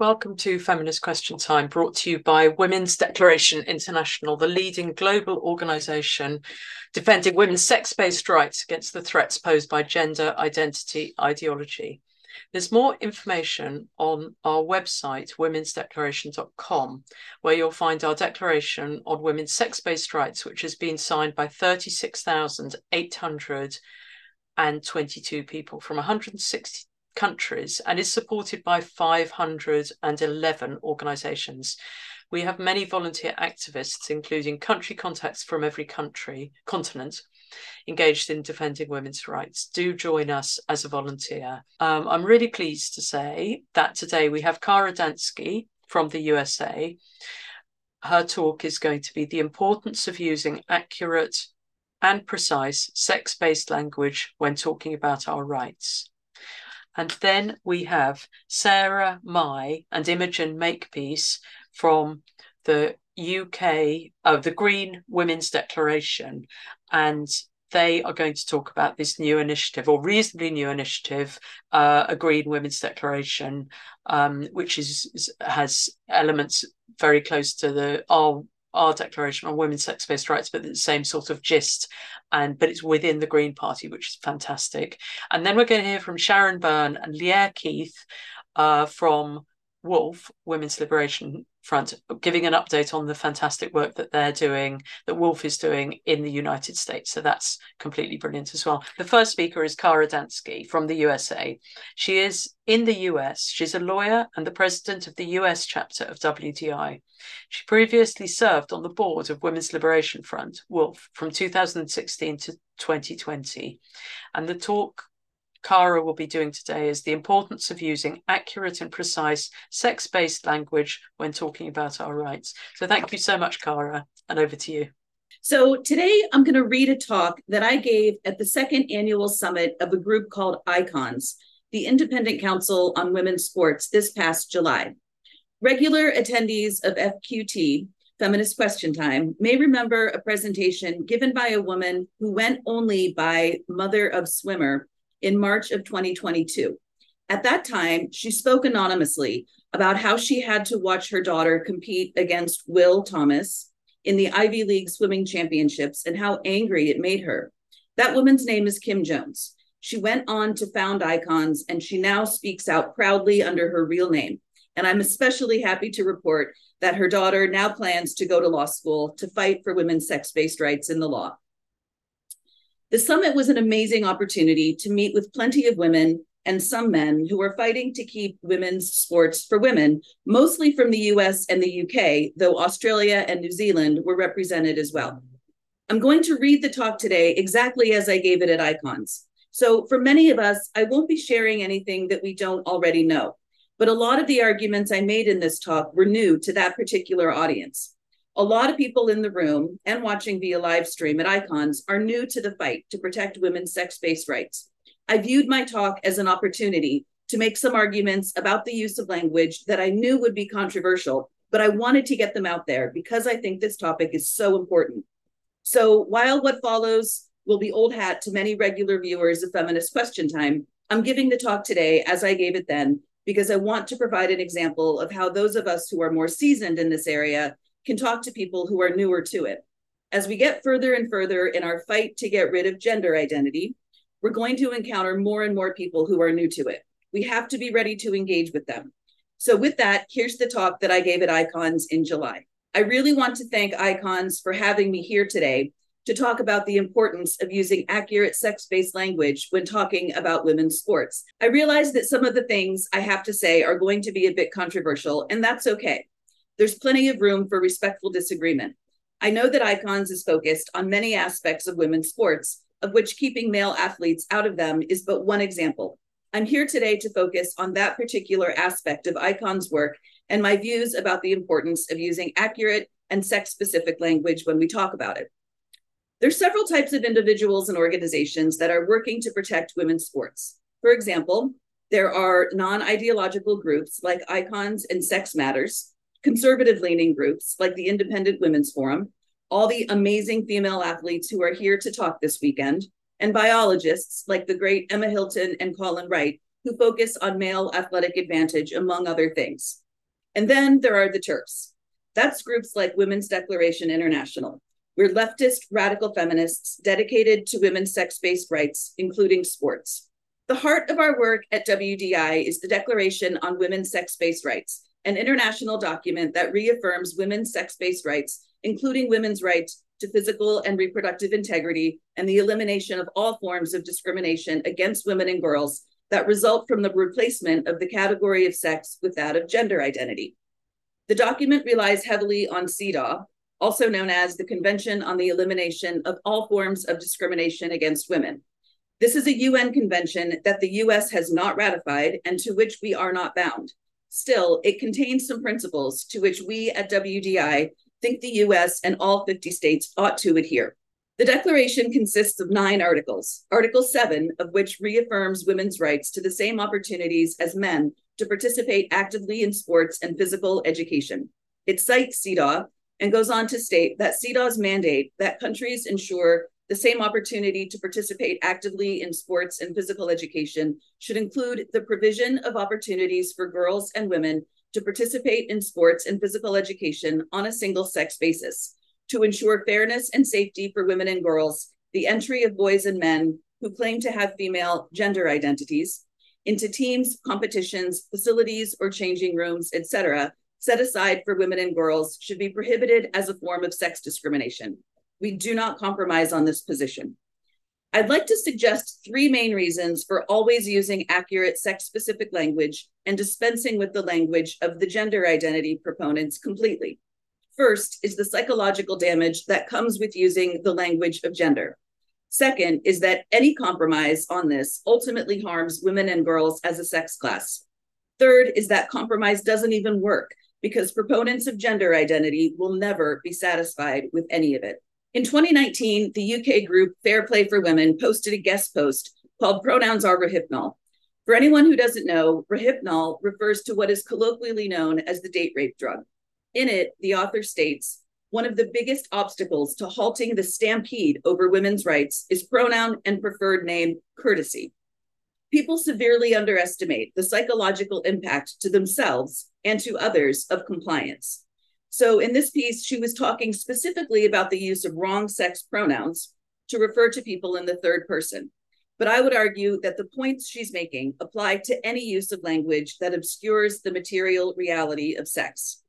Welcome to Feminist Question Time, brought to you by Women's Declaration International, the leading global organisation defending women's sex based rights against the threats posed by gender identity ideology. There's more information on our website, womensdeclaration.com, where you'll find our declaration on women's sex based rights, which has been signed by 36,822 people from 160 countries and is supported by 511 organisations. We have many volunteer activists, including country contacts from every country, continent, engaged in defending women's rights. Do join us as a volunteer. Um, I'm really pleased to say that today we have Kara Dansky from the USA. Her talk is going to be the importance of using accurate and precise sex based language when talking about our rights. And then we have Sara Mai and Imogen Makepeace from the UK, oh, the Green Women's Declaration. And they are going to talk about this new initiative or reasonably new initiative, uh, a Green Women's Declaration, um, which is, has elements very close to the our our declaration on women's sex-based rights, but the same sort of gist. And but it's within the Green Party, which is fantastic. And then we're going to hear from Sharon Byrne and Lierre Keith uh, from Wolf Women's Liberation Front, giving an update on the fantastic work that they're doing, that Wolf is doing in the United States. So that's completely brilliant as well. The first speaker is Kara Dansky from the USA. She is in the US. She's a lawyer and the president of the US chapter of WDI. She previously served on the board of Women's Liberation Front, Wolf, from 2016 to 2020. And the talk Kara will be doing today is the importance of using accurate and precise sex based language when talking about our rights. So, thank you so much, Kara, and over to you. So, today I'm going to read a talk that I gave at the second annual summit of a group called ICONS, the Independent Council on Women's Sports, this past July. Regular attendees of FQT, Feminist Question Time, may remember a presentation given by a woman who went only by Mother of Swimmer in March of 2022. At that time, she spoke anonymously about how she had to watch her daughter compete against Will Thomas in the Ivy League swimming championships and how angry it made her. That woman's name is Kim Jones. She went on to found Icons and she now speaks out proudly under her real name. And I'm especially happy to report that her daughter now plans to go to law school to fight for women's sex based rights in the law. The summit was an amazing opportunity to meet with plenty of women and some men who are fighting to keep women's sports for women, mostly from the US and the UK, though Australia and New Zealand were represented as well. I'm going to read the talk today exactly as I gave it at Icons. So, for many of us, I won't be sharing anything that we don't already know. But a lot of the arguments I made in this talk were new to that particular audience. A lot of people in the room and watching via live stream at Icons are new to the fight to protect women's sex based rights. I viewed my talk as an opportunity to make some arguments about the use of language that I knew would be controversial, but I wanted to get them out there because I think this topic is so important. So while what follows will be old hat to many regular viewers of Feminist Question Time, I'm giving the talk today as I gave it then because I want to provide an example of how those of us who are more seasoned in this area can talk to people who are newer to it. As we get further and further in our fight to get rid of gender identity, we're going to encounter more and more people who are new to it. We have to be ready to engage with them. So, with that, here's the talk that I gave at Icons in July. I really want to thank Icons for having me here today to talk about the importance of using accurate sex based language when talking about women's sports. I realize that some of the things I have to say are going to be a bit controversial, and that's okay there's plenty of room for respectful disagreement. I know that Icons is focused on many aspects of women's sports, of which keeping male athletes out of them is but one example. I'm here today to focus on that particular aspect of Icons' work and my views about the importance of using accurate and sex specific language when we talk about it. There's several types of individuals and organizations that are working to protect women's sports. For example, there are non ideological groups like Icons and Sex Matters, conservative leaning groups like the Independent Women's Forum, all the amazing female athletes who are here to talk this weekend, and biologists like the great Emma Hilton and Colin Wright, who focus on male athletic advantage, among other things. And then there are the TERFs. That's groups like Women's Declaration International. We're leftist radical feminists dedicated to women's sex based rights, including sports. The heart of our work at WDI is the Declaration on Women's Sex Based Rights, an international document that reaffirms women's sex based rights, including women's right to physical and reproductive integrity and the elimination of all forms of discrimination against women and girls that result from the replacement of the category of sex with that of gender identity. The document relies heavily on CEDAW, also known as the Convention on the Elimination of All Forms of Discrimination Against Women. This is a UN convention that the US has not ratified and to which we are not bound. Still, it contains some principles to which we at WDI think the US and all 50 states ought to adhere. The Declaration consists of nine articles, Article 7 of which reaffirms women's rights to the same opportunities as men to participate actively in sports and physical education. It cites CEDAW and goes on to state that CEDAW's mandate that countries ensure the same opportunity to participate actively in sports and physical education should include the provision of opportunities for girls and women to participate in sports and physical education on a single sex basis to ensure fairness and safety for women and girls, the entry of boys and men who claim to have female gender identities into teams, competitions, facilities, or changing rooms, etc., set aside for women and girls should be prohibited as a form of sex discrimination. We do not compromise on this position. I'd like to suggest three main reasons for always using accurate sex specific language and dispensing with the language of the gender identity proponents completely. First is the psychological damage that comes with using the language of gender. Second is that any compromise on this ultimately harms women and girls as a sex class. Third is that compromise doesn't even work because proponents of gender identity will never be satisfied with any of it. In 2019, the UK group Fair Play for Women posted a guest post called Pronouns Are Rohypnol. For anyone who doesn't know, Rohypnol refers to what is colloquially known as the date rape drug. In it, the author states one of the biggest obstacles to halting the stampede over women's rights is pronoun and preferred name courtesy. People severely underestimate the psychological impact to themselves and to others of compliance. So in this piece, she was talking specifically about the use of wrong sex pronouns to refer to people in the third person. But I would argue that the points she's making apply to any use of language that obscures the material reality of sex.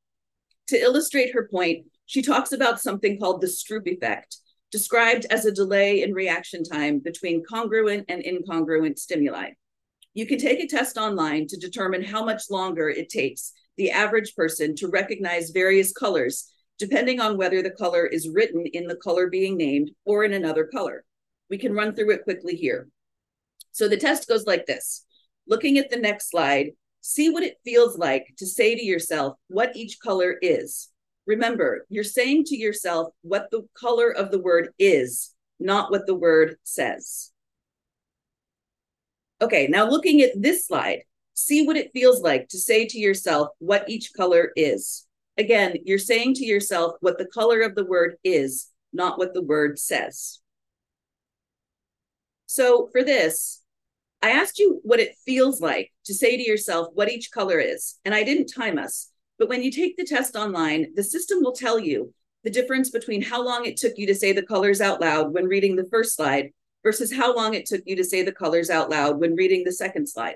To illustrate her point, she talks about something called the Stroop effect, described as a delay in reaction time between congruent and incongruent stimuli. You can take a test online to determine how much longer it takes the average person to recognize various colors, depending on whether the color is written in the color being named or in another color. We can run through it quickly here. So the test goes like this. Looking at the next slide, see what it feels like to say to yourself what each color is. Remember, you're saying to yourself what the color of the word is, not what the word says. Okay, now looking at this slide, See what it feels like to say to yourself what each color is. Again, you're saying to yourself what the color of the word is, not what the word says. So for this, I asked you what it feels like to say to yourself what each color is, and I didn't time us. But when you take the test online, the system will tell you the difference between how long it took you to say the colors out loud when reading the first slide versus how long it took you to say the colors out loud when reading the second slide.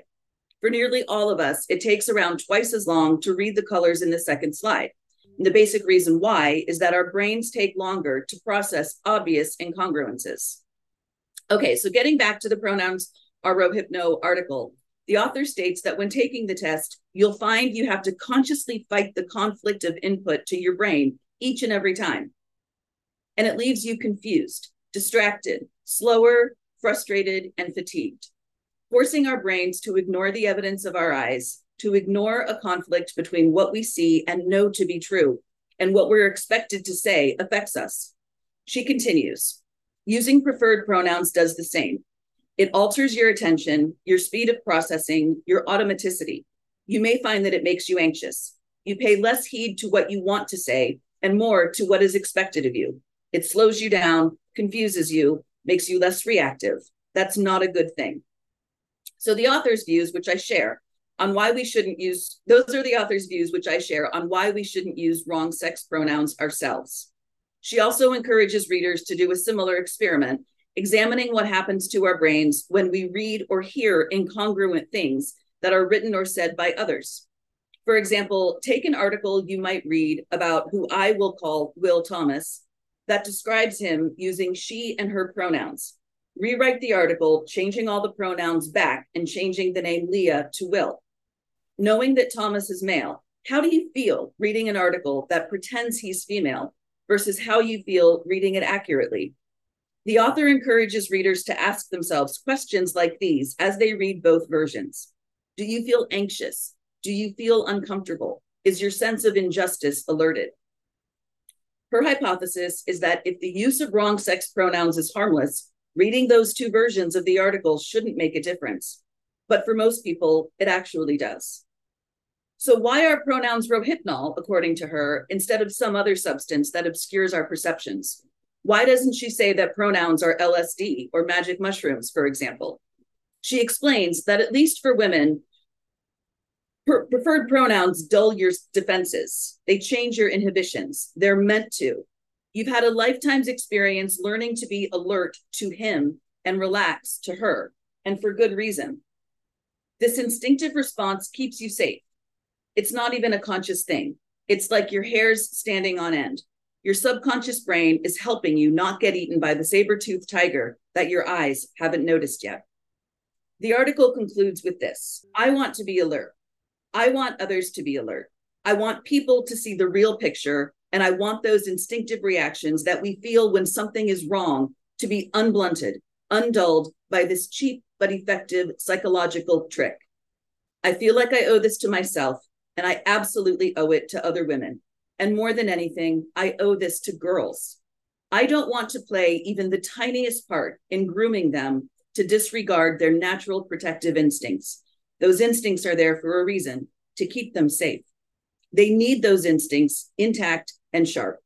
For nearly all of us, it takes around twice as long to read the colors in the second slide. And the basic reason why is that our brains take longer to process obvious incongruences. Okay, so getting back to the pronouns are Rohypnol article, the author states that when taking the test, you'll find you have to consciously fight the conflict of input to your brain each and every time. And it leaves you confused, distracted, slower, frustrated, and fatigued forcing our brains to ignore the evidence of our eyes, to ignore a conflict between what we see and know to be true and what we're expected to say affects us. She continues using preferred pronouns does the same. It alters your attention, your speed of processing, your automaticity. You may find that it makes you anxious. You pay less heed to what you want to say and more to what is expected of you. It slows you down, confuses you, makes you less reactive. That's not a good thing. So the author's views, which I share, on why we shouldn't use, those are the author's views, which I share, on why we shouldn't use wrong sex pronouns ourselves. She also encourages readers to do a similar experiment, examining what happens to our brains when we read or hear incongruent things that are written or said by others. For example, take an article you might read about who I will call Will Thomas that describes him using she and her pronouns. Rewrite the article, changing all the pronouns back and changing the name Lia to Will. Knowing that Thomas is male, how do you feel reading an article that pretends he's female versus how you feel reading it accurately? The author encourages readers to ask themselves questions like these as they read both versions. Do you feel anxious? Do you feel uncomfortable? Is your sense of injustice alerted? Her hypothesis is that if the use of wrong sex pronouns is harmless, reading those two versions of the article shouldn't make a difference. But for most people, it actually does. So, why are pronouns rohypnol, according to her, instead of some other substance that obscures our perceptions? Why doesn't she say that pronouns are LSD or magic mushrooms, for example? She explains that at least for women, preferred pronouns dull your defenses. They change your inhibitions. They're meant to. You've had a lifetime's experience learning to be alert to him and relax to her, and for good reason. This instinctive response keeps you safe. It's not even a conscious thing. It's like your hair's standing on end. Your subconscious brain is helping you not get eaten by the saber toothed tiger that your eyes haven't noticed yet. The article concludes with this I want to be alert. I want others to be alert. I want people to see the real picture, and I want those instinctive reactions that we feel when something is wrong to be unblunted, undulled by this cheap but effective psychological trick. I feel like I owe this to myself, and I absolutely owe it to other women. And more than anything, I owe this to girls. I don't want to play even the tiniest part in grooming them to disregard their natural protective instincts those instincts are there for a reason to keep them safe. They need those instincts intact and sharp.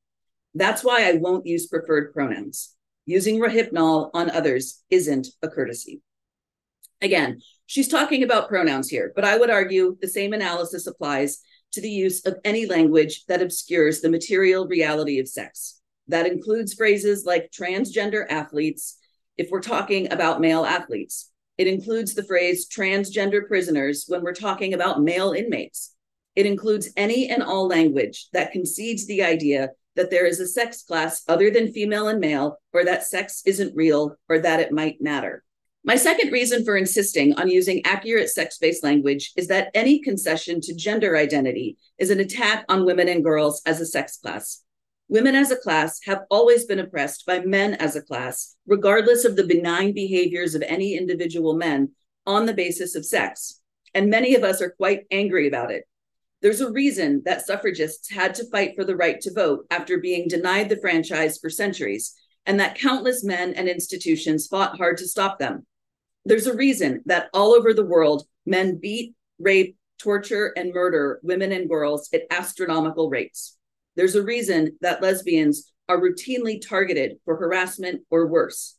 That's why I won't use preferred pronouns. Using Rohypnol on others isn't a courtesy. Again, she's talking about pronouns here, but I would argue the same analysis applies to the use of any language that obscures the material reality of sex. That includes phrases like transgender athletes, if we're talking about male athletes, it includes the phrase transgender prisoners when we're talking about male inmates. It includes any and all language that concedes the idea that there is a sex class other than female and male, or that sex isn't real, or that it might matter. My second reason for insisting on using accurate sex based language is that any concession to gender identity is an attack on women and girls as a sex class. Women as a class have always been oppressed by men as a class, regardless of the benign behaviors of any individual men on the basis of sex. And many of us are quite angry about it. There's a reason that suffragists had to fight for the right to vote after being denied the franchise for centuries, and that countless men and institutions fought hard to stop them. There's a reason that all over the world, men beat, rape, torture, and murder women and girls at astronomical rates. There's a reason that lesbians are routinely targeted for harassment or worse.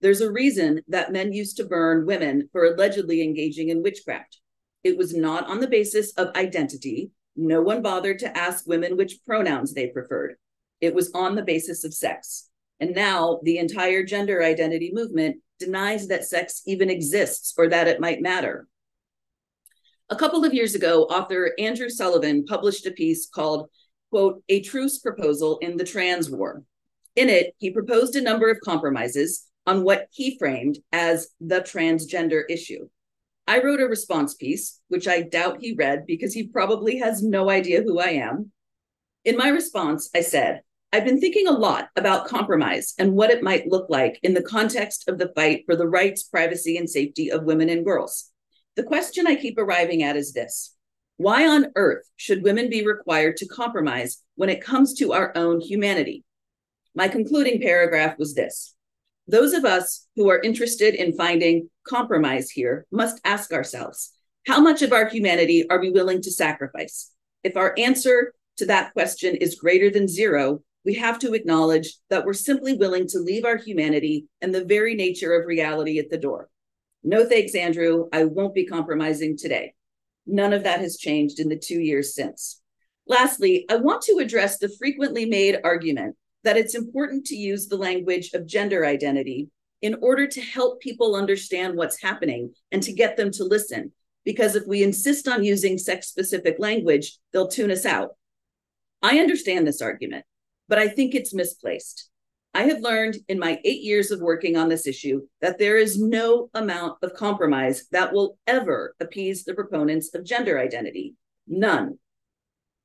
There's a reason that men used to burn women for allegedly engaging in witchcraft. It was not on the basis of identity. No one bothered to ask women which pronouns they preferred. It was on the basis of sex. And now the entire gender identity movement denies that sex even exists or that it might matter. A couple of years ago, author Andrew Sullivan published a piece called quote, a truce proposal in the trans war. In it, he proposed a number of compromises on what he framed as the transgender issue. I wrote a response piece, which I doubt he read because he probably has no idea who I am. In my response, I said, I've been thinking a lot about compromise and what it might look like in the context of the fight for the rights, privacy, and safety of women and girls. The question I keep arriving at is this why on earth should women be required to compromise when it comes to our own humanity? My concluding paragraph was this Those of us who are interested in finding compromise here must ask ourselves how much of our humanity are we willing to sacrifice? If our answer to that question is greater than zero, we have to acknowledge that we're simply willing to leave our humanity and the very nature of reality at the door. No thanks, Andrew. I won't be compromising today. None of that has changed in the two years since. Lastly, I want to address the frequently made argument that it's important to use the language of gender identity in order to help people understand what's happening and to get them to listen. Because if we insist on using sex specific language, they'll tune us out. I understand this argument, but I think it's misplaced. I have learned in my eight years of working on this issue that there is no amount of compromise that will ever appease the proponents of gender identity. None.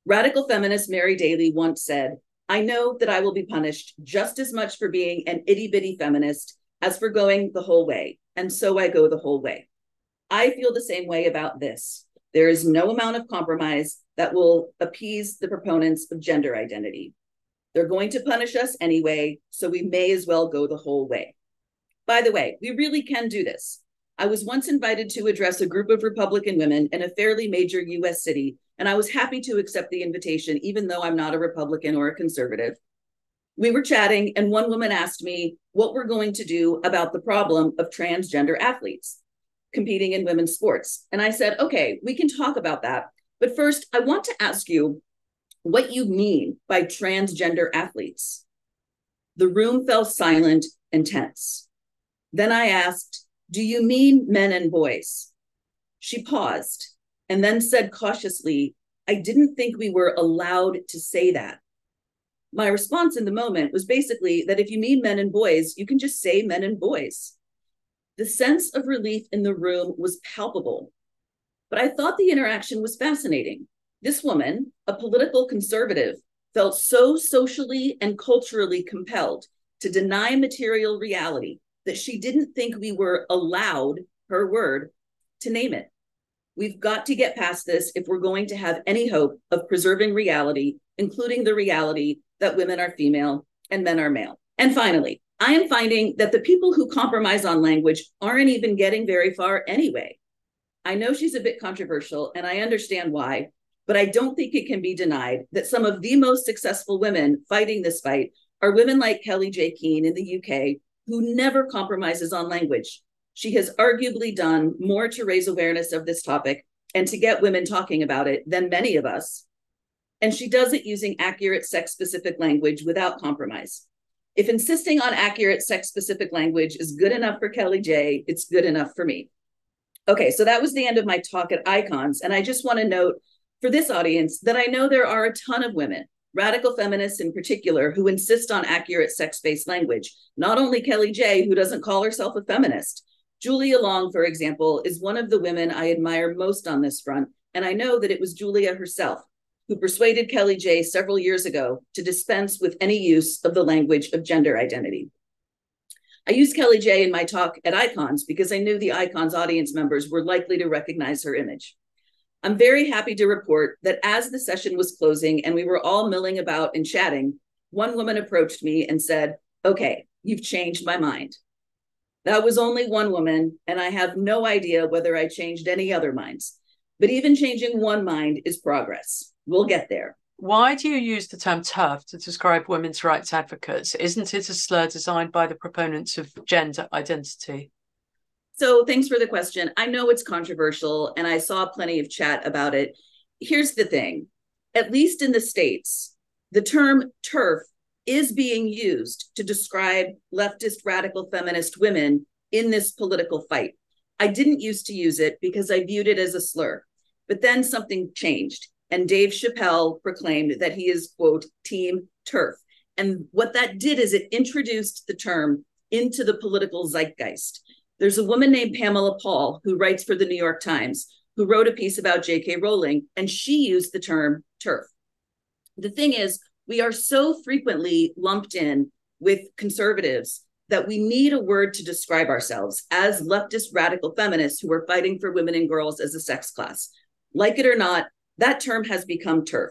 Radical feminist Mary Daly once said, I know that I will be punished just as much for being an itty bitty feminist as for going the whole way. And so I go the whole way. I feel the same way about this. There is no amount of compromise that will appease the proponents of gender identity. They're going to punish us anyway, so we may as well go the whole way. By the way, we really can do this. I was once invited to address a group of Republican women in a fairly major US city, and I was happy to accept the invitation, even though I'm not a Republican or a conservative. We were chatting, and one woman asked me what we're going to do about the problem of transgender athletes competing in women's sports. And I said, okay, we can talk about that. But first, I want to ask you what you mean by transgender athletes. The room fell silent and tense. Then I asked, Do you mean men and boys? She paused and then said cautiously, I didn't think we were allowed to say that. My response in the moment was basically that if you mean men and boys, you can just say men and boys. The sense of relief in the room was palpable, but I thought the interaction was fascinating. This woman, a political conservative, felt so socially and culturally compelled to deny material reality that she didn't think we were allowed, her word, to name it. We've got to get past this if we're going to have any hope of preserving reality, including the reality that women are female and men are male. And finally, I am finding that the people who compromise on language aren't even getting very far anyway. I know she's a bit controversial, and I understand why, but I don't think it can be denied that some of the most successful women fighting this fight are women like Kellie-Jay Keen in the UK, who never compromises on language. She has arguably done more to raise awareness of this topic and to get women talking about it than many of us. And she does it using accurate sex specific language without compromise. If insisting on accurate sex specific language is good enough for Kellie-Jay, it's good enough for me. Okay, so that was the end of my talk at Icons. And I just want to note for this audience that I know there are a ton of women, radical feminists in particular, who insist on accurate sex based language. Not only Kellie-Jay, who doesn't call herself a feminist. Julia Long, for example, is one of the women I admire most on this front. And I know that it was Julia herself who persuaded Kellie-Jay several years ago to dispense with any use of the language of gender identity. I used Kellie-Jay in my talk at Icons because I knew the Icons audience members were likely to recognize her image. I'm very happy to report that as the session was closing and we were all milling about and chatting, one woman approached me and said, Okay, you've changed my mind. That was only one woman, and I have no idea whether I changed any other minds. But even changing one mind is progress. We'll get there. Why do you use the term TERF to describe women's rights advocates? Isn't it a slur designed by the proponents of gender identity? So thanks for the question. I know it's controversial and I saw plenty of chat about it. Here's the thing at least in the States, the term TERF is being used to describe leftist radical feminist women in this political fight. I didn't used to use it because I viewed it as a slur, but then something changed. And Dave Chappelle proclaimed that he is, quote, Team TERF. And what that did is it introduced the term into the political zeitgeist. There's a woman named Pamela Paul who writes for the New York Times who wrote a piece about J.K. Rowling, and she used the term TERF. The thing is, we are so frequently lumped in with conservatives that we need a word to describe ourselves as leftist radical feminists who are fighting for women and girls as a sex class. Like it or not, that term has become TERF.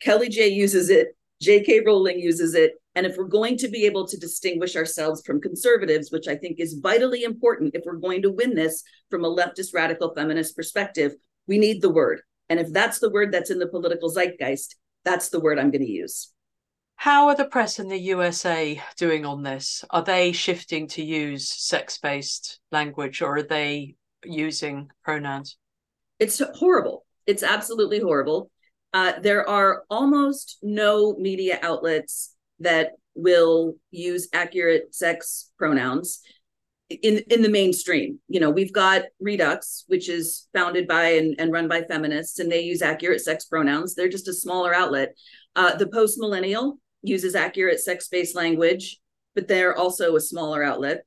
Kelly J uses it, J.K. Rowling uses it, and if we're going to be able to distinguish ourselves from conservatives, which I think is vitally important if we're going to win this from a leftist radical feminist perspective, we need the word. And if that's the word that's in the political zeitgeist, that's the word I'm going to use. How are the press in the USA doing on this? Are they shifting to use sex based language or are they using pronouns? It's horrible. It's absolutely horrible. Uh, there are almost no media outlets that will use accurate sex pronouns in in the mainstream. You know we've got Reduxx which is founded by and, and run by feminists and they use accurate sex pronouns. They're just a smaller outlet. Uh, the post millennial uses accurate sex-based language but they're also a smaller outlet.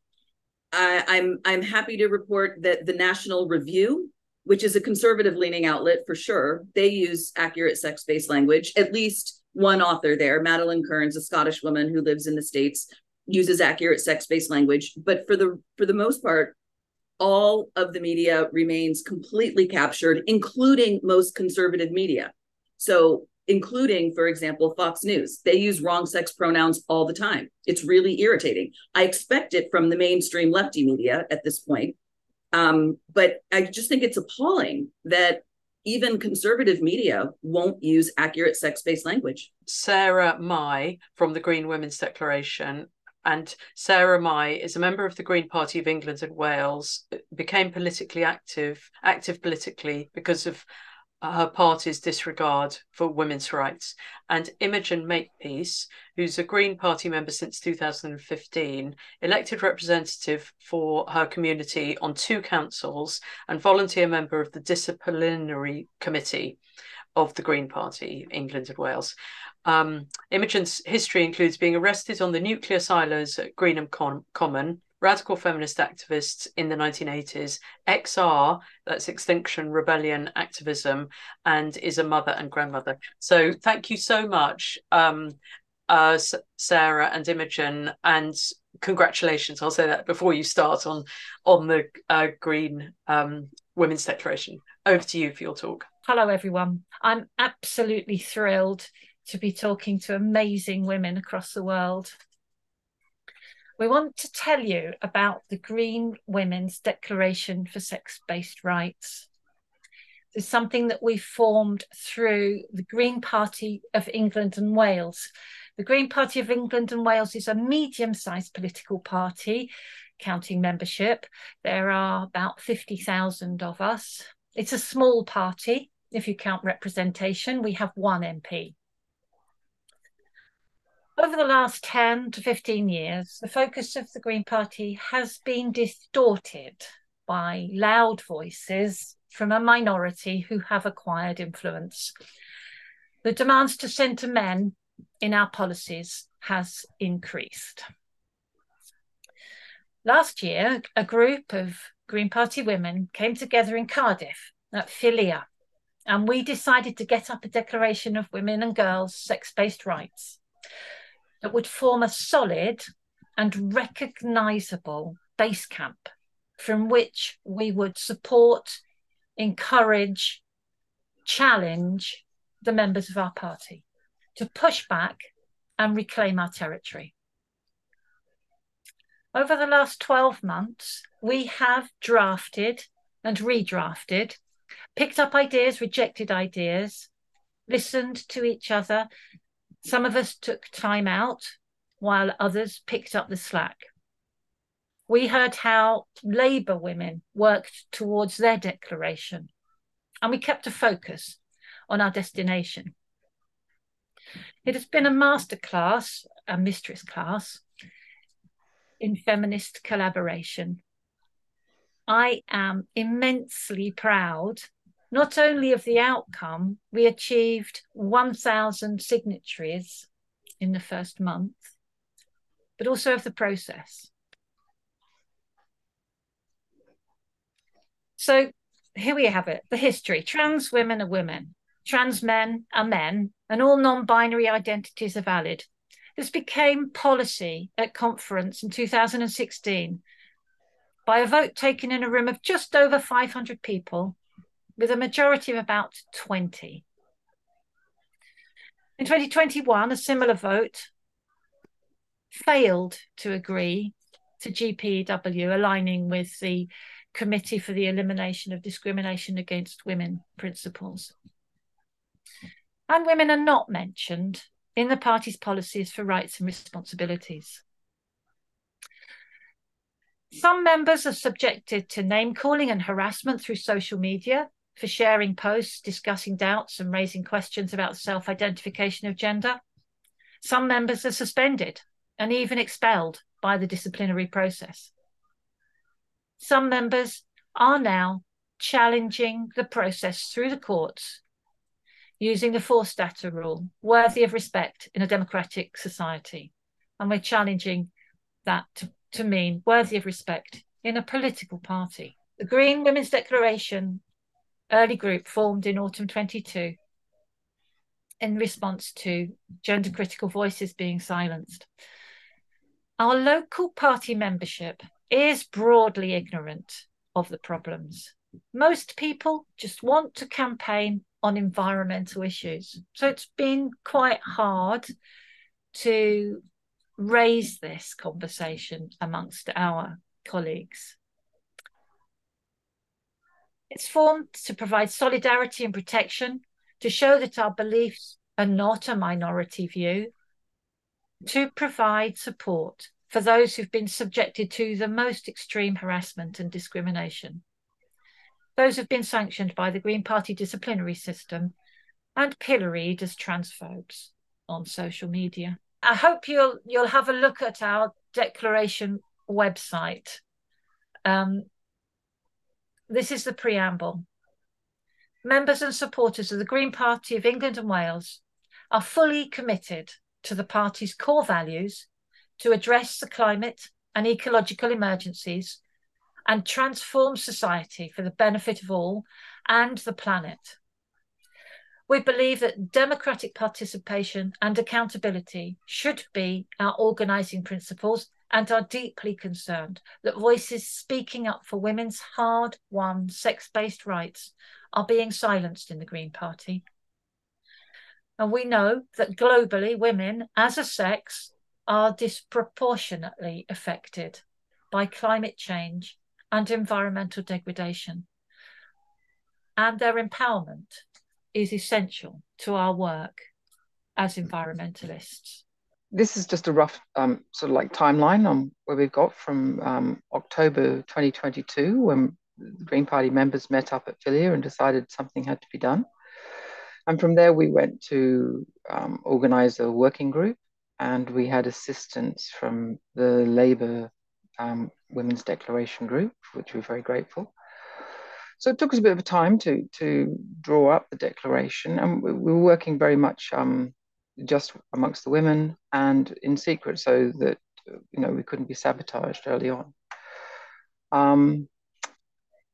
I, i'm i'm happy to report that the national review which is a conservative leaning outlet for sure they use accurate sex-based language. At least one author there Madeleine kearns a scottish woman who lives in the states uses accurate sex-based language but for the for the most part all of the media remains completely captured including most conservative media. So including for example fox news. They use wrong sex pronouns all the time. It's really irritating. I expect it from the mainstream lefty media at this point. Um, but i just think it's appalling that even conservative media won't use accurate sex-based language. Sara mai from the green women's declaration and Sara Mai is a member of the Green Party of England and Wales, uh, became politically active, active politically because of her party's disregard for women's rights. And Imogen Makepeace, who's a Green Party member since 2015, elected representative for her community on two councils and volunteer member of the disciplinary committee of the Green Party, England and Wales. Um, Imogen's history includes being arrested on the nuclear silos at Greenham Com- Common, radical feminist activists in the 1980s, XR, that's Extinction Rebellion activism, and is a mother and grandmother. So thank you so much, um, uh, Sara and Imogen, and congratulations. I'll say that before you start on on the uh, Green um, Women's Declaration. Over to you for your talk. Hello, everyone. I'm absolutely thrilled to be talking to amazing women across the world. We want to tell you about the Green Women's Declaration for Sex Based Rights. It's something that we formed through the Green Party of England and Wales. The Green Party of England and Wales is a medium sized political party, counting membership. There are about 50,000 of us. It's a small party. If you count representation, we have one MP. Over the last 10 to 15 years, the focus of the Green Party has been distorted by loud voices from a minority who have acquired influence. The demands to centre men in our policies has increased. Last year, a group of Green Party women came together in Cardiff at Filia, and we decided to get up a declaration of women and girls' sex based rights that would form a solid and recognizable base camp from which we would support, encourage, challenge the members of our party to push back and reclaim our territory. Over the last 12 months, we have drafted and redrafted, picked up ideas, rejected ideas, listened to each other, some of us took time out while others picked up the slack. We heard how Labour women worked towards their declaration, and we kept a focus on our destination. It has been a masterclass, a mistress class in feminist collaboration. I am immensely proud not only of the outcome, we achieved 1,000 signatories in the first month, but also of the process. So here we have it the history trans women are women, trans men are men, and all non binary identities are valid. This became policy at conference in 2016 by a vote taken in a room of just over 500 people with a majority of about 20. In 2021, a similar vote failed to agree to GPW, aligning with the Committee for the Elimination of Discrimination Against Women principles. And women are not mentioned in the party's policies for rights and responsibilities. Some members are subjected to name calling and harassment through social media, for sharing posts, discussing doubts, and raising questions about self identification of gender. Some members are suspended and even expelled by the disciplinary process. Some members are now challenging the process through the courts using the Forstater rule, worthy of respect in a democratic society. And we're challenging that to, to mean worthy of respect in a political party. The Green Women's Declaration early group formed in autumn 22 in response to gender critical voices being silenced. Our local party membership is broadly ignorant of the problems. Most people just want to campaign on environmental issues. So it's been quite hard to raise this conversation amongst our colleagues. It's formed to provide solidarity and protection, to show that our beliefs are not a minority view, to provide support for those who've been subjected to the most extreme harassment and discrimination. Those have been sanctioned by the Green Party disciplinary system and pilloried as transphobes on social media. I hope you'll you'll have a look at our declaration website. Um, this is the preamble. Members and supporters of the Green Party of England and Wales are fully committed to the party's core values to address the climate and ecological emergencies and transform society for the benefit of all and the planet. We believe that democratic participation and accountability should be our organising principles and are deeply concerned that voices speaking up for women's hard won sex based rights are being silenced in the Green Party. And we know that globally, women as a sex are disproportionately affected by climate change and environmental degradation. And their empowerment is essential to our work as environmentalists. This is just a rough um, sort of like timeline on where we've got from um, October 2022 when the Green Party members met up at Filia and decided something had to be done. And from there, we went to um, organize a working group and we had assistance from the Labour um, Women's Declaration Group, which we're very grateful. So it took us a bit of time to to draw up the declaration, and we, we were working very much um, just amongst the women and in secret, so that you know we couldn't be sabotaged early on. Um,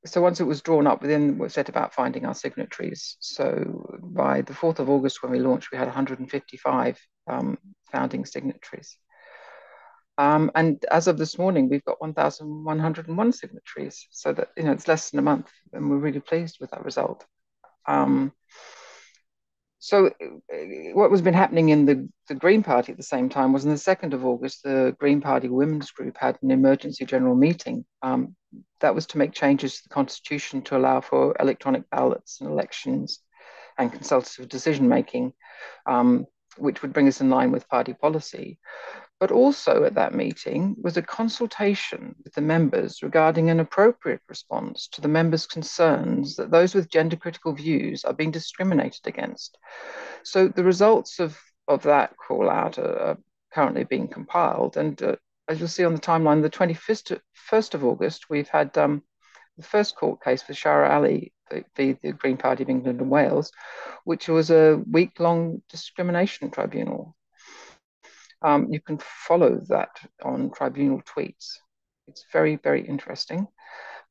so once it was drawn up, then we set about finding our signatories. So by the 4th of August, when we launched, we had 155 um, founding signatories. Um, and as of this morning, we've got 1,101 signatories. So that, you know, it's less than a month and we're really pleased with that result. So what was been happening in the, the Green Party at the same time was on the 2nd of August, the Green Party Women's Group had an emergency general meeting. Um, that was to make changes to the constitution to allow for electronic ballots and elections and consultative decision making, um, which would bring us in line with party policy. But also at that meeting was a consultation with the members regarding an appropriate response to the members' concerns that those with gender critical views are being discriminated against. So the results of, of that call out are, are currently being compiled. And uh, as you'll see on the timeline, the 21st first of August, we've had um, the first court case for Shahrar Ali, the, the Green Party of England and Wales, which was a week long discrimination tribunal um, you can follow that on tribunal tweets. It's very, very interesting.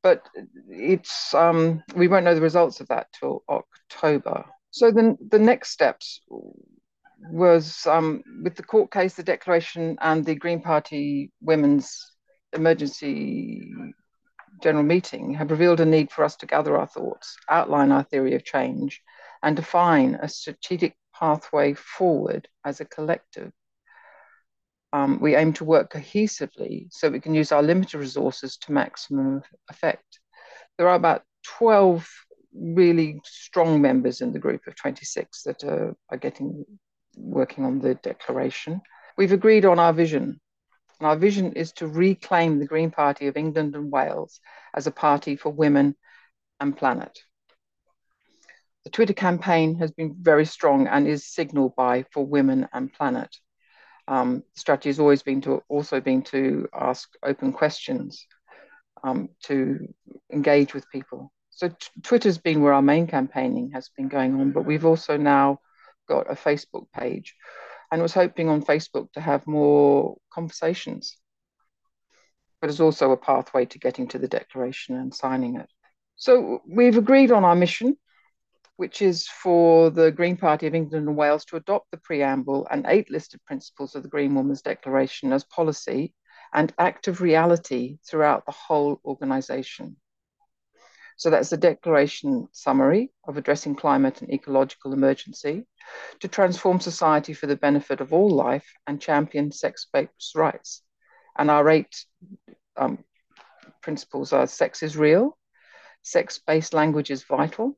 But it's um, we won't know the results of that till October. So then the next steps was um, with the court case, the declaration, and the Green Party Women's Emergency General Meeting have revealed a need for us to gather our thoughts, outline our theory of change, and define a strategic pathway forward as a collective um, we aim to work cohesively so we can use our limited resources to maximum effect. There are about 12 really strong members in the group of 26 that are, are getting working on the declaration. We've agreed on our vision. And our vision is to reclaim the Green Party of England and Wales as a party for women and planet. The Twitter campaign has been very strong and is signaled by for women and planet. Um, the strategy has always been to also been to ask open questions, um, to engage with people. So Twitter's been where our main campaigning has been going on, but we've also now got a Facebook page, and was hoping on Facebook to have more conversations. But it's also a pathway to getting to the declaration and signing it. So we've agreed on our mission which is for the Green Party of England and Wales to adopt the preamble and eight listed principles of the Green Woman's Declaration as policy and active reality throughout the whole organisation. So that's the declaration summary of addressing climate and ecological emergency to transform society for the benefit of all life and champion sex-based rights. And our eight um, principles are sex is real, sex-based language is vital,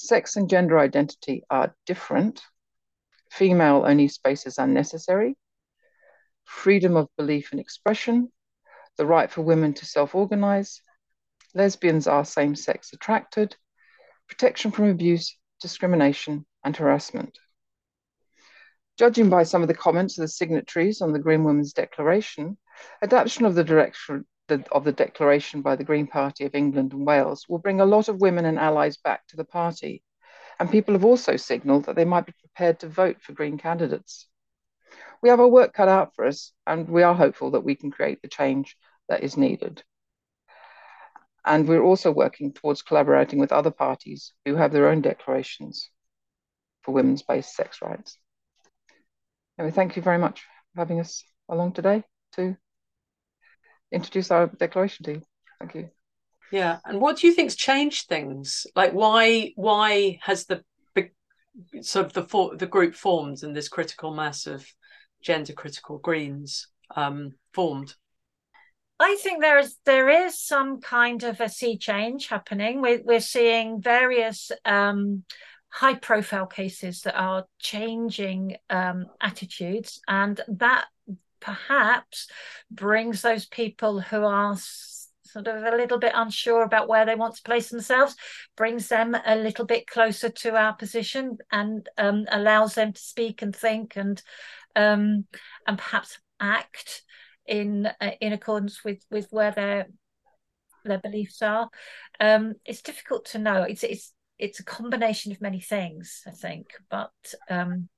Sex and gender identity are different. Female only spaces are necessary. Freedom of belief and expression. The right for women to self organize. Lesbians are same sex attracted. Protection from abuse, discrimination, and harassment. Judging by some of the comments of the signatories on the Green Women's Declaration, adoption of the direction of the declaration by the Green Party of England and Wales will bring a lot of women and allies back to the party. And people have also signalled that they might be prepared to vote for Green candidates. We have our work cut out for us, and we are hopeful that we can create the change that is needed. And we're also working towards collaborating with other parties who have their own declarations for women's based sex rights. Anyway, thank you very much for having us along today to introduce our declaration to you. Thank you. Yeah, and what do you think's changed things? Like, why why has the sort of the for, the group formed and this critical mass of gender critical Greens um, formed? I think there is there is some kind of a sea change happening. We're we're seeing various um, high profile cases that are changing um, attitudes, and that perhaps brings those people who are sort of a little bit unsure about where they want to place themselves, brings them a little bit closer to our position and um, allows them to speak and think and um, and perhaps act in uh, in accordance with with where their their beliefs are. Um, it's difficult to know. It's it's it's a combination of many things, I think, but um,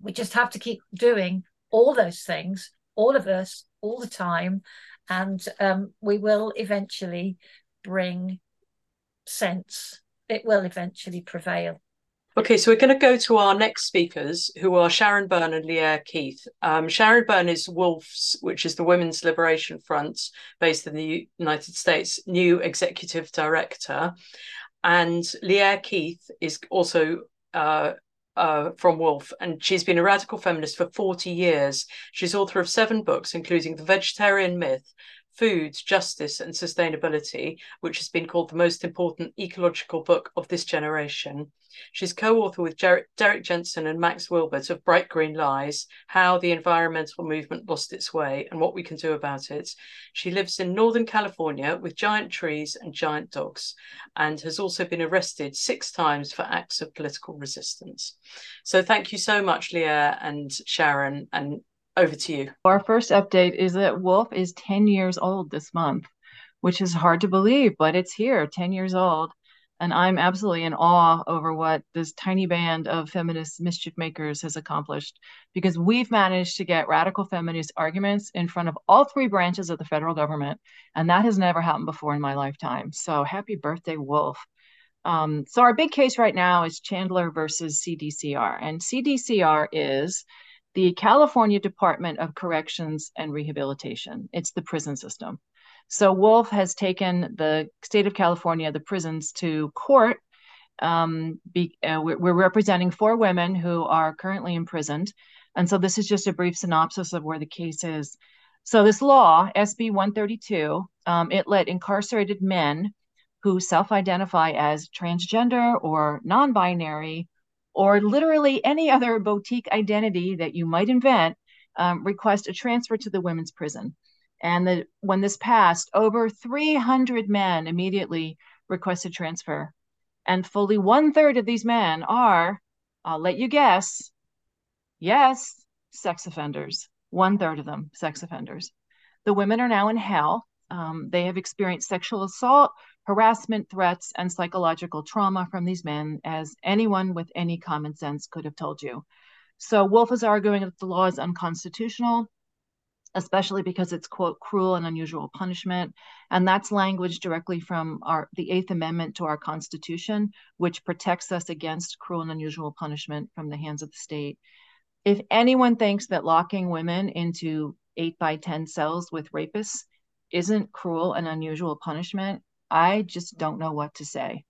we just have to keep doing all those things, all of us, all the time, and um, we will eventually bring sense. It will eventually prevail. Okay, so we're going to go to our next speakers, who are Sharon Byrne and Lierre Keith. Um, Sharon Byrne is WOLF's, which is the Women's Liberation Front, based in the United States, new executive director. And Lierre Keith is also uh, uh, from WOLF, and she's been a radical feminist for 40 years. She's author of seven books, including The Vegetarian Myth, Foods, Justice and Sustainability, which has been called the most important ecological book of this generation. She's co author with Derrick Jensen and Max Wilbert of Bright Green Lies How the Environmental Movement Lost Its Way and What We Can Do About It. She lives in Northern California with giant trees and giant dogs and has also been arrested six times for acts of political resistance. So thank you so much, Lierre and Sharon, and over to you. Our first update is that WOLF is 10 years old this month, which is hard to believe, but it's here, 10 years old. And I'm absolutely in awe over what this tiny band of feminist mischief makers has accomplished because we've managed to get radical feminist arguments in front of all three branches of the federal government. And that has never happened before in my lifetime. So happy birthday, WOLF. Um, so our big case right now is Chandler versus CDCR. And CDCR is the California Department of Corrections and Rehabilitation. It's the prison system. So WOLF has taken the state of California, the prisons, to court. Um, be, uh, we're, representing four women who are currently imprisoned. And so this is just a brief synopsis of where the case is. So this law, SB 132, um, it let incarcerated men who self-identify as transgender or non-binary or literally any other boutique identity that you might invent, um, request a transfer to the women's prison. And the, when this passed, over 300 men immediately requested transfer. And fully one third of these men are, I'll let you guess, yes, sex offenders. One third of them, sex offenders. The women are now in hell. Um, they have experienced sexual assault, harassment, threats, and psychological trauma from these men, as anyone with any common sense could have told you. So Wolf is arguing that the law is unconstitutional especially because it's quote cruel and unusual punishment and that's language directly from our the eighth amendment to our constitution which protects us against cruel and unusual punishment from the hands of the state if anyone thinks that locking women into eight by ten cells with rapists isn't cruel and unusual punishment i just don't know what to say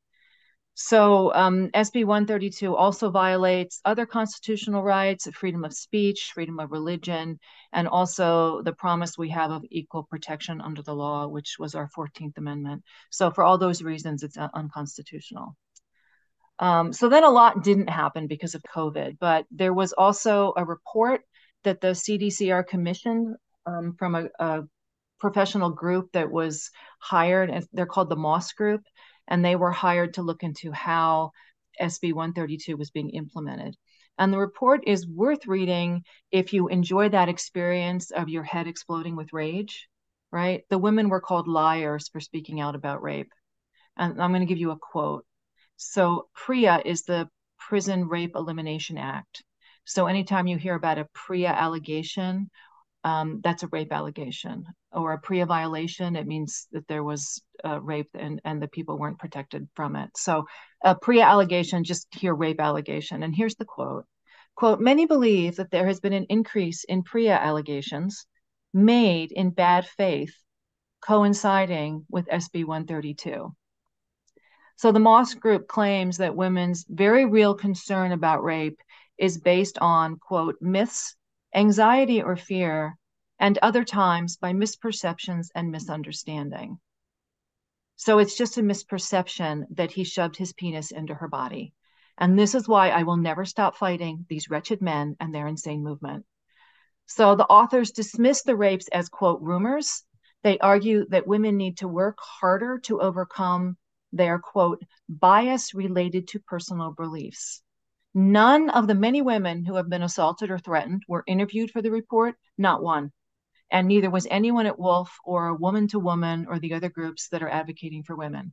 so um, SB 132 also violates other constitutional rights, freedom of speech, freedom of religion, and also the promise we have of equal protection under the law, which was our 14th Amendment. So for all those reasons, it's uh, unconstitutional. Um, so then a lot didn't happen because of COVID, but there was also a report that the CDCR commissioned um, from a, a professional group that was hired, and they're called the Moss Group and they were hired to look into how SB 132 was being implemented. And the report is worth reading if you enjoy that experience of your head exploding with rage, right? The women were called liars for speaking out about rape. And I'm going to give you a quote. So, PREA is the Prison Rape Elimination Act. So, anytime you hear about a PREA allegation um, that's a rape allegation or a PREA violation. It means that there was uh, rape and, and the people weren't protected from it. So a PREA allegation, just hear rape allegation. And here's the quote, quote, many believe that there has been an increase in PREA allegations made in bad faith coinciding with SB 132. So the Moss Group claims that women's very real concern about rape is based on, quote, myths anxiety or fear, and other times by misperceptions and misunderstanding. So it's just a misperception that he shoved his penis into her body. And this is why I will never stop fighting these wretched men and their insane movement. So the authors dismiss the rapes as, quote, rumors. They argue that women need to work harder to overcome their, quote, bias related to personal beliefs. None of the many women who have been assaulted or threatened were interviewed for the report, not one. And neither was anyone at Wolf or Woman to Woman or the other groups that are advocating for women.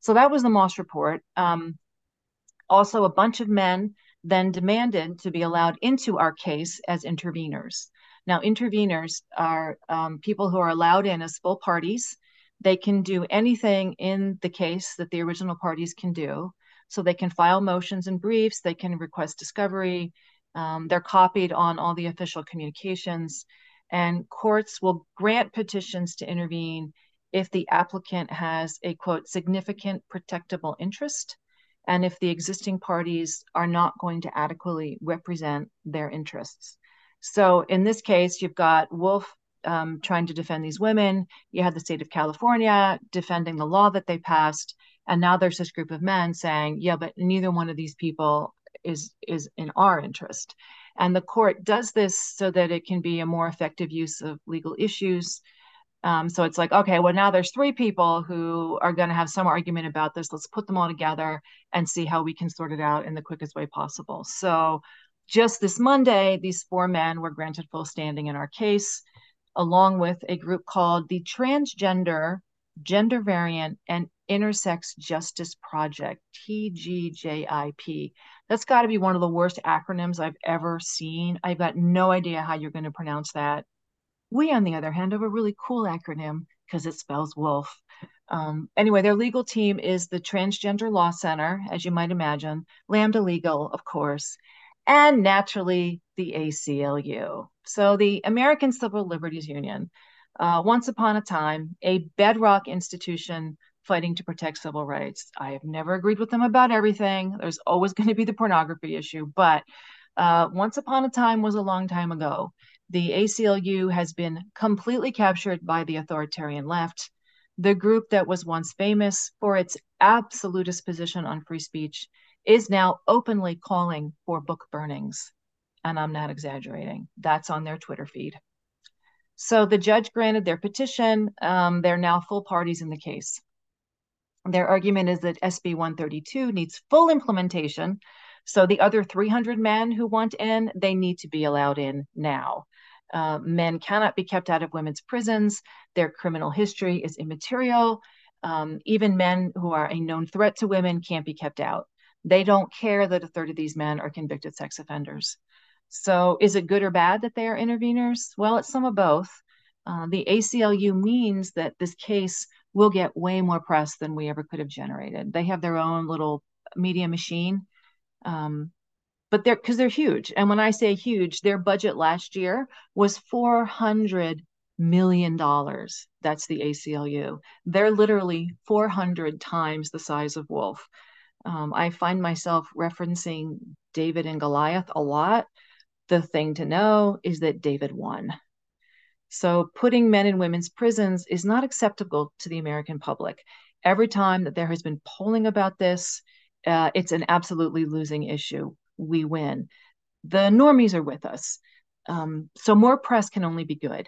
So that was the Moss report. Um, also, a bunch of men then demanded to be allowed into our case as interveners. Now, interveners are um, people who are allowed in as full parties. They can do anything in the case that the original parties can do. So they can file motions and briefs, they can request discovery, um, they're copied on all the official communications, and courts will grant petitions to intervene if the applicant has a quote significant protectable interest and if the existing parties are not going to adequately represent their interests. So in this case, you've got Wolf um, trying to defend these women. You had the state of California defending the law that they passed. And now there's this group of men saying, yeah, but neither one of these people is is in our interest. And the court does this so that it can be a more effective use of legal issues. Um, so it's like, okay, well, now there's three people who are going to have some argument about this. Let's put them all together and see how we can sort it out in the quickest way possible. So just this Monday, these four men were granted full standing in our case, along with a group called the Transgender, Gender Variant, and Intersex Justice Project, TGJIP. That's got to be one of the worst acronyms I've ever seen. I've got no idea how you're going to pronounce that. We, on the other hand, have a really cool acronym because it spells wolf. Um, anyway, their legal team is the Transgender Law Center, as you might imagine, Lambda Legal, of course, and naturally the ACLU. So the American Civil Liberties Union. Uh, once upon a time, a bedrock institution fighting to protect civil rights. I have never agreed with them about everything. There's always going to be the pornography issue, but uh, once upon a time was a long time ago. The ACLU has been completely captured by the authoritarian left. The group that was once famous for its absolutist position on free speech is now openly calling for book burnings. And I'm not exaggerating. That's on their Twitter feed. So the judge granted their petition. Um, they're now full parties in the case. Their argument is that SB 132 needs full implementation. So the other 300 men who want in, they need to be allowed in now. Uh, men cannot be kept out of women's prisons. Their criminal history is immaterial. Um, even men who are a known threat to women can't be kept out. They don't care that a third of these men are convicted sex offenders. So, is it good or bad that they are interveners? Well, it's some of both. Uh, the ACLU means that this case will get way more press than we ever could have generated. They have their own little media machine, um, but they're because they're huge. And when I say huge, their budget last year was four hundred million dollars. That's the ACLU. They're literally 400 times the size of Wolf. Um, I find myself referencing David and Goliath a lot. The thing to know is that David won. So putting men in women's prisons is not acceptable to the American public. Every time that there has been polling about this, uh, it's an absolutely losing issue. We win. The normies are with us. Um, so more press can only be good.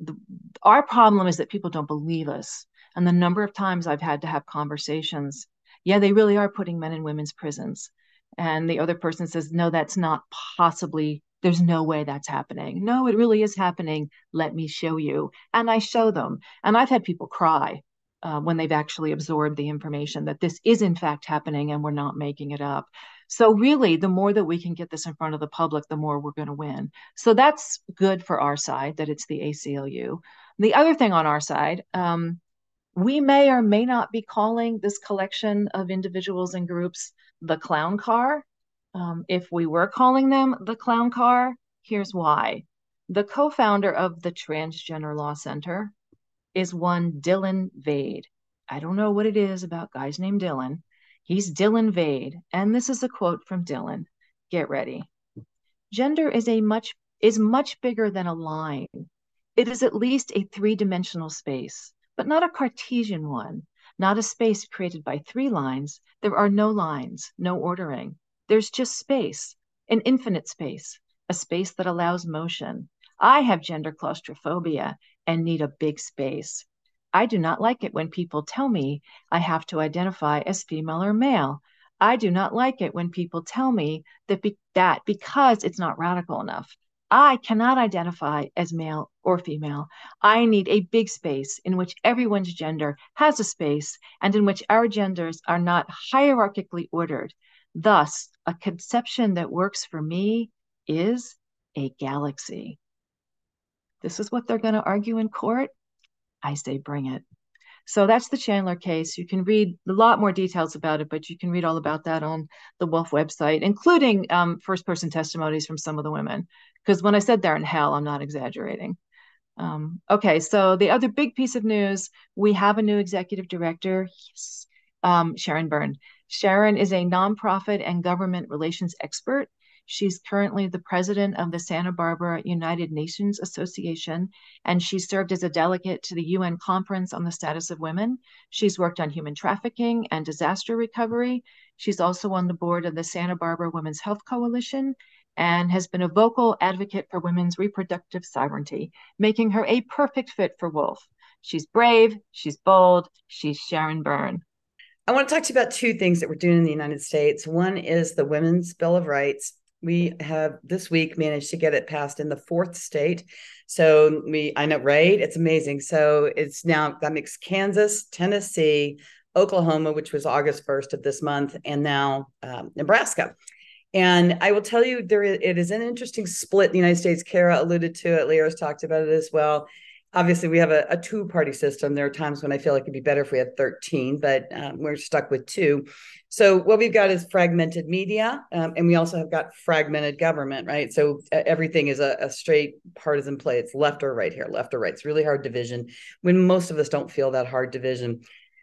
The, our problem is that people don't believe us. And the number of times I've had to have conversations, yeah, they really are putting men in women's prisons. And the other person says, no, that's not possibly there's no way that's happening. No, it really is happening. Let me show you. And I show them. And I've had people cry uh, when they've actually absorbed the information that this is in fact happening and we're not making it up. So, really, the more that we can get this in front of the public, the more we're going to win. So, that's good for our side that it's the ACLU. The other thing on our side, um, we may or may not be calling this collection of individuals and groups the clown car um, if we were calling them the clown car, here's why. The co founder of the Transgender Law Center is one Dylan Vade. I don't know what it is about guys named Dylan. He's Dylan Vade, and this is a quote from Dylan. Get ready. Gender is a much is much bigger than a line. It is at least a three-dimensional space, but not a Cartesian one, not a space created by three lines. There are no lines, no ordering. There's just space, an infinite space, a space that allows motion. I have gender claustrophobia and need a big space. I do not like it when people tell me I have to identify as female or male. I do not like it when people tell me that, be- that because it's not radical enough. I cannot identify as male or female. I need a big space in which everyone's gender has a space and in which our genders are not hierarchically ordered. Thus, a conception that works for me is a galaxy. This is what they're going to argue in court. I say, bring it. So that's the Chandler case. You can read a lot more details about it, but you can read all about that on the Wolf website, including um, first person testimonies from some of the women. Because when I said they're in hell, I'm not exaggerating. Um, okay, so the other big piece of news we have a new executive director, yes, um, Sharon Byrne. Sharon is a nonprofit and government relations expert. She's currently the president of the Santa Barbara United Nations Association, and she served as a delegate to the UN Conference on the Status of Women. She's worked on human trafficking and disaster recovery. She's also on the board of the Santa Barbara Women's Health Coalition and has been a vocal advocate for women's reproductive sovereignty, making her a perfect fit for Wolf. She's brave, she's bold, she's Sharon Byrne. I want to talk to you about two things that we're doing in the United States. One is the Women's Bill of Rights. We have this week managed to get it passed in the fourth state. So we, I know, right? It's amazing. So it's now that makes Kansas, Tennessee, Oklahoma, which was August 1st of this month, and now um, Nebraska. And I will tell you, there it is an interesting split in the United States. Kara alluded to it. Lierre's talked about it as well obviously we have a, a two party system. There are times when i feel like it'd be better if we had 13 but um, we're stuck with two. So what we've got is fragmented media um, and we also have got fragmented government right? So everything is a, a, straight partisan play. It's left or right here left or right. It's really hard division when most of us don't feel that hard division.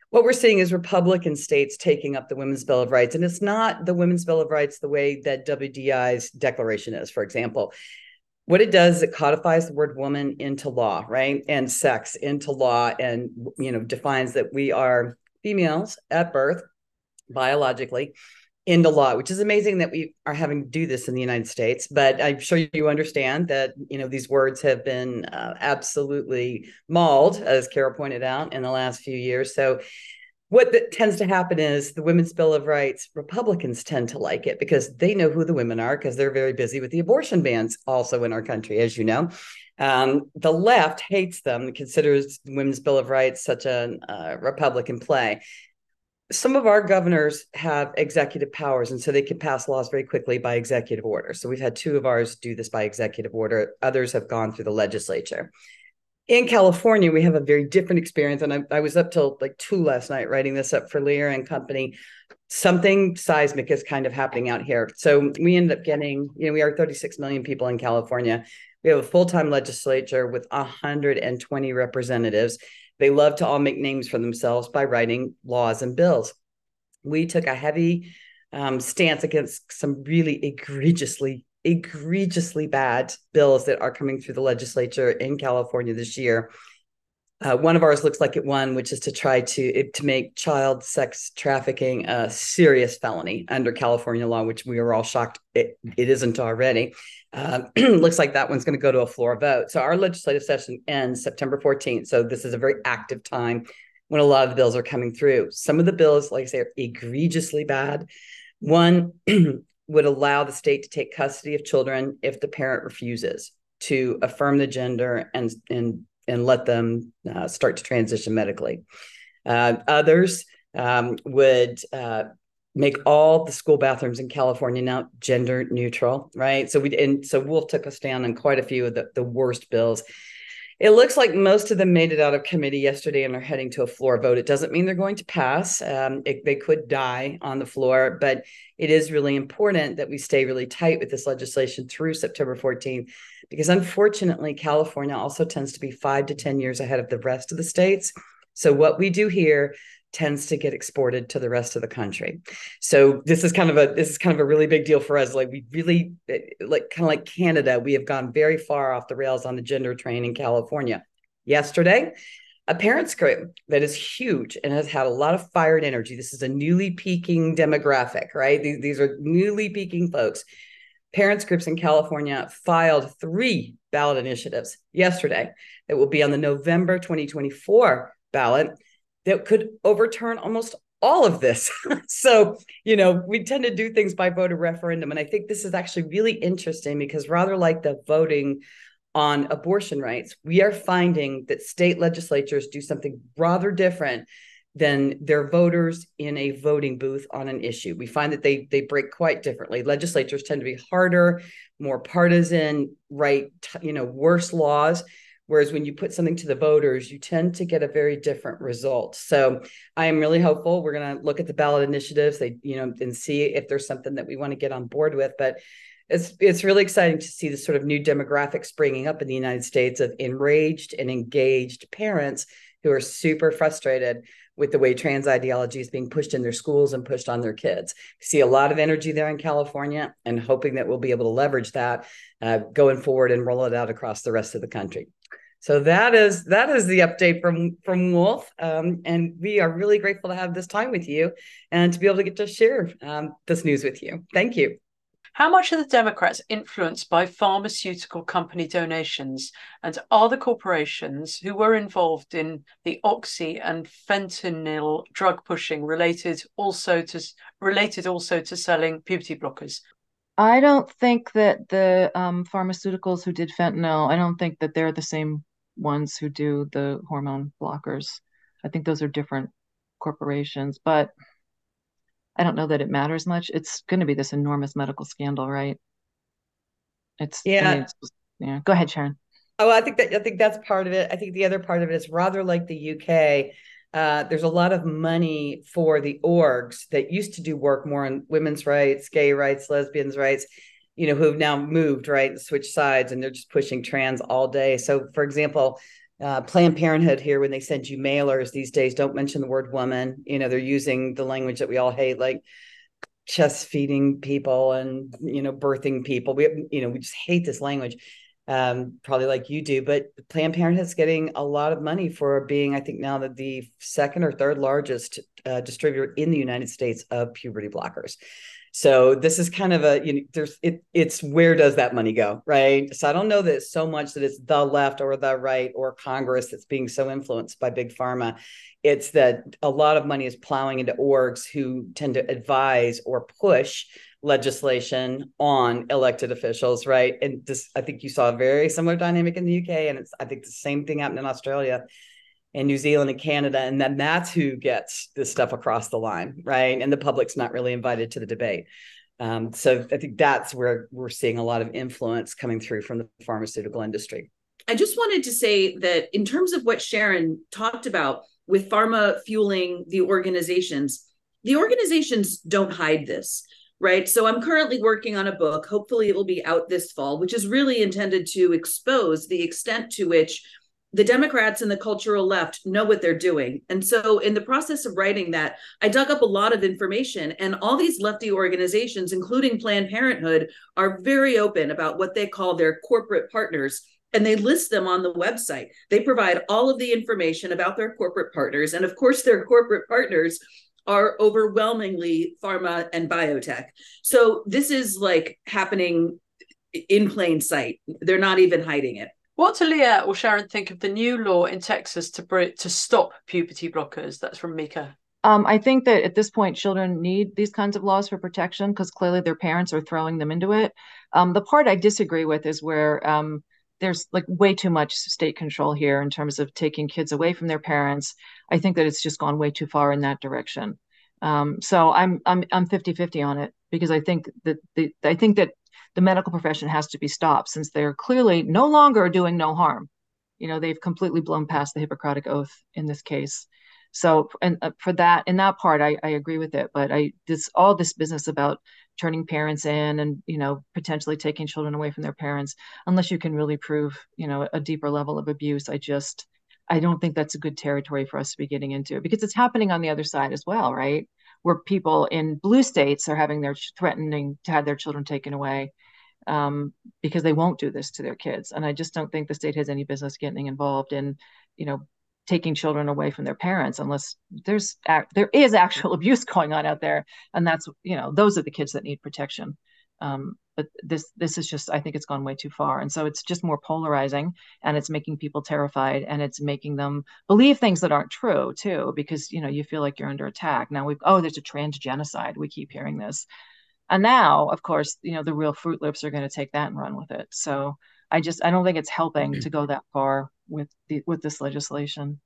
What we're seeing is Republican states taking up the Women's Bill of Rights. And it's not the Women's Bill of Rights the way that WDI's declaration is, for example what it does it codifies the word woman into law right? And sex into law and you know defines that we are females at birth biologically into law which is amazing that we are having to do this in the united states. But i'm sure you understand that you know these words have been uh, absolutely mauled as kara pointed out in the last few years. So what that tends to happen is the Women's Bill of Rights, Republicans tend to like it because they know who the women are because they're very busy with the abortion bans also in our country, as you know. Um, the left hates them, considers the Women's Bill of Rights such a uh, Republican play. Some of our governors have executive powers, and so they can pass laws very quickly by executive order. So we've had two of ours do this by executive order. Others have gone through the legislature in California, we have a very different experience. And I, I, was up till like two last night writing this up for Lierre and Company. Something seismic is kind of happening out here. So we ended up getting, you know, we are 36 million people in California. We have a full time legislature with 120 representatives. They love to all make names for themselves by writing laws and bills. We took a heavy um, stance against some really egregiously egregiously bad bills that are coming through the legislature in California this year. Uh, one of ours looks like it won, which is to try to to make child sex trafficking a serious felony under California law, which we are all shocked it, it isn't already. Uh, looks like that one's going to go to a floor vote. So our legislative session ends September 14th. So this is a very active time when a lot of the bills are coming through. Some of the bills, like I say, are egregiously bad. One would allow the state to take custody of children if the parent refuses to affirm the gender and and and let them uh, start to transition medically. Uh, others um, would uh, make all the school bathrooms in California now gender neutral, right? So we and so Wolf took us down on quite a few of the, the worst bills. It looks like most of them made it out of committee yesterday and are heading to a floor vote. It doesn't mean they're going to pass. Um, it, they could die on the floor, but it is really important that we stay really tight with this legislation through September 14th, because unfortunately, California also tends to be five to 10 years ahead of the rest of the states. So, what we do here tends to get exported to the rest of the country. So this is kind of a this is kind of a really big deal for us. Like we really eh, like kind of like Canada, we have gone very far off the rails on the gender train in California. Yesterday, a parents group that is huge and has had a lot of fired energy. This is a newly peaking demographic, right? These, these are newly peaking folks. Parents groups in California filed three ballot initiatives yesterday that will be on the November 2024 ballot that could overturn almost all of this. so, you know, we tend to do things by vote voter referendum. And I think this is actually really interesting because rather like the voting on abortion rights, we are finding that state legislatures do something rather different than their voters in a voting booth on an issue. We find that they they break quite differently. Legislatures tend to be harder, more partisan, write you know worse laws Whereas when you put something to the voters, you tend to get a very different result. So I am really hopeful. We're going to look at the ballot initiatives, they, you know, and see if there's something that we want to get on board with. But it's it's really exciting to see this sort of new demographic springing up in the United States of enraged and engaged parents who are super frustrated with the way trans ideology is being pushed in their schools and pushed on their kids. See a lot of energy there in California, and hoping that we'll be able to leverage that uh, going forward and roll it out across the rest of the country. So that is that is the update from from Wolf, um, and we are really grateful to have this time with you and to be able to get to share um, this news with you. Thank you. How much are the Democrats influenced by pharmaceutical company donations? And are the corporations who were involved in the oxy and fentanyl drug pushing related also to related also to selling puberty blockers? I don't think that the um, pharmaceuticals who did fentanyl, I don't think that they're the same ones who do the hormone blockers. I think those are different corporations, but I don't know that it matters much. It's going to be this enormous medical scandal, right? It's yeah. I mean, it's just, yeah. Go ahead, Sharon. Oh, I think that I think that's part of it. I think the other part of it is rather like the UK. Uh, there's a lot of money for the orgs that used to do work more on women's rights, gay rights, lesbians' rights, you know, who have now moved, right, and switched sides, and they're just pushing trans all day. So, for example, uh, Planned Parenthood here, when they send you mailers these days, don't mention the word woman. You know, they're using the language that we all hate, like chest feeding people and you know birthing people. We you know we just hate this language, um, probably like you do. But Planned Parenthood's getting a lot of money for being, I think now that the second or third largest uh, distributor in the United States of puberty blockers. So this is kind of a you know there's it it's where does that money go, right? So I don't know that it's so much that it's the left or the right or Congress that's being so influenced by big pharma. It's that a lot of money is plowing into orgs who tend to advise or push legislation on elected officials, right? And this I think you saw a very similar dynamic in the UK and it's I think the same thing happened in Australia and New Zealand and Canada. And then that's who gets this stuff across the line, right? And the public's not really invited to the debate. Um, so I think that's where we're seeing a lot of influence coming through from the pharmaceutical industry. I just wanted to say that in terms of what Sharon talked about with pharma fueling the organizations, the organizations don't hide this, right? So I'm currently working on a book. Hopefully, it will be out this fall, which is really intended to expose the extent to which the Democrats and the cultural left know what they're doing. And so, in the process of writing that, I dug up a lot of information, and all these lefty organizations, including Planned Parenthood, are very open about what they call their corporate partners. And they list them on the website. They provide all of the information about their corporate partners. And of course, their corporate partners are overwhelmingly pharma and biotech. So this is like happening in plain sight. They're not even hiding it. What do Lierre or Sharon think of the new law in Texas to to stop puberty blockers? That's from Mika. Um, I think that at this point, children need these kinds of laws for protection because clearly their parents are throwing them into it. Um, the part I disagree with is where um, there's like way too much state control here in terms of taking kids away from their parents. I think that it's just gone way too far in that direction. Um, so I'm I'm I'm 50-50 on it because I think that the I think that the medical profession has to be stopped since they're clearly no longer doing no harm. You know, they've completely blown past the Hippocratic Oath in this case. So, and uh, for that, in that part, I, I agree with it. But I, this all this business about turning parents in and you know potentially taking children away from their parents, unless you can really prove you know a deeper level of abuse, I just I don't think that's a good territory for us to be getting into because it's happening on the other side as well, right? Where people in blue states are having their threatening to have their children taken away um, because they won't do this to their kids. And I just don't think the state has any business getting involved in, you know, taking children away from their parents unless there's there is actual abuse going on out there, and that's you know those are the kids that need protection. Um, but this this is just I think it's gone way too far, and so it's just more polarizing, and it's making people terrified, and it's making them believe things that aren't true too, because you know you feel like you're under attack. Now we've oh there's a trans genocide. We keep hearing this and now, of course, you know, the real Fruit Loops are going to take that and run with it. So I just I don't think it's helping to go that far with the with this legislation.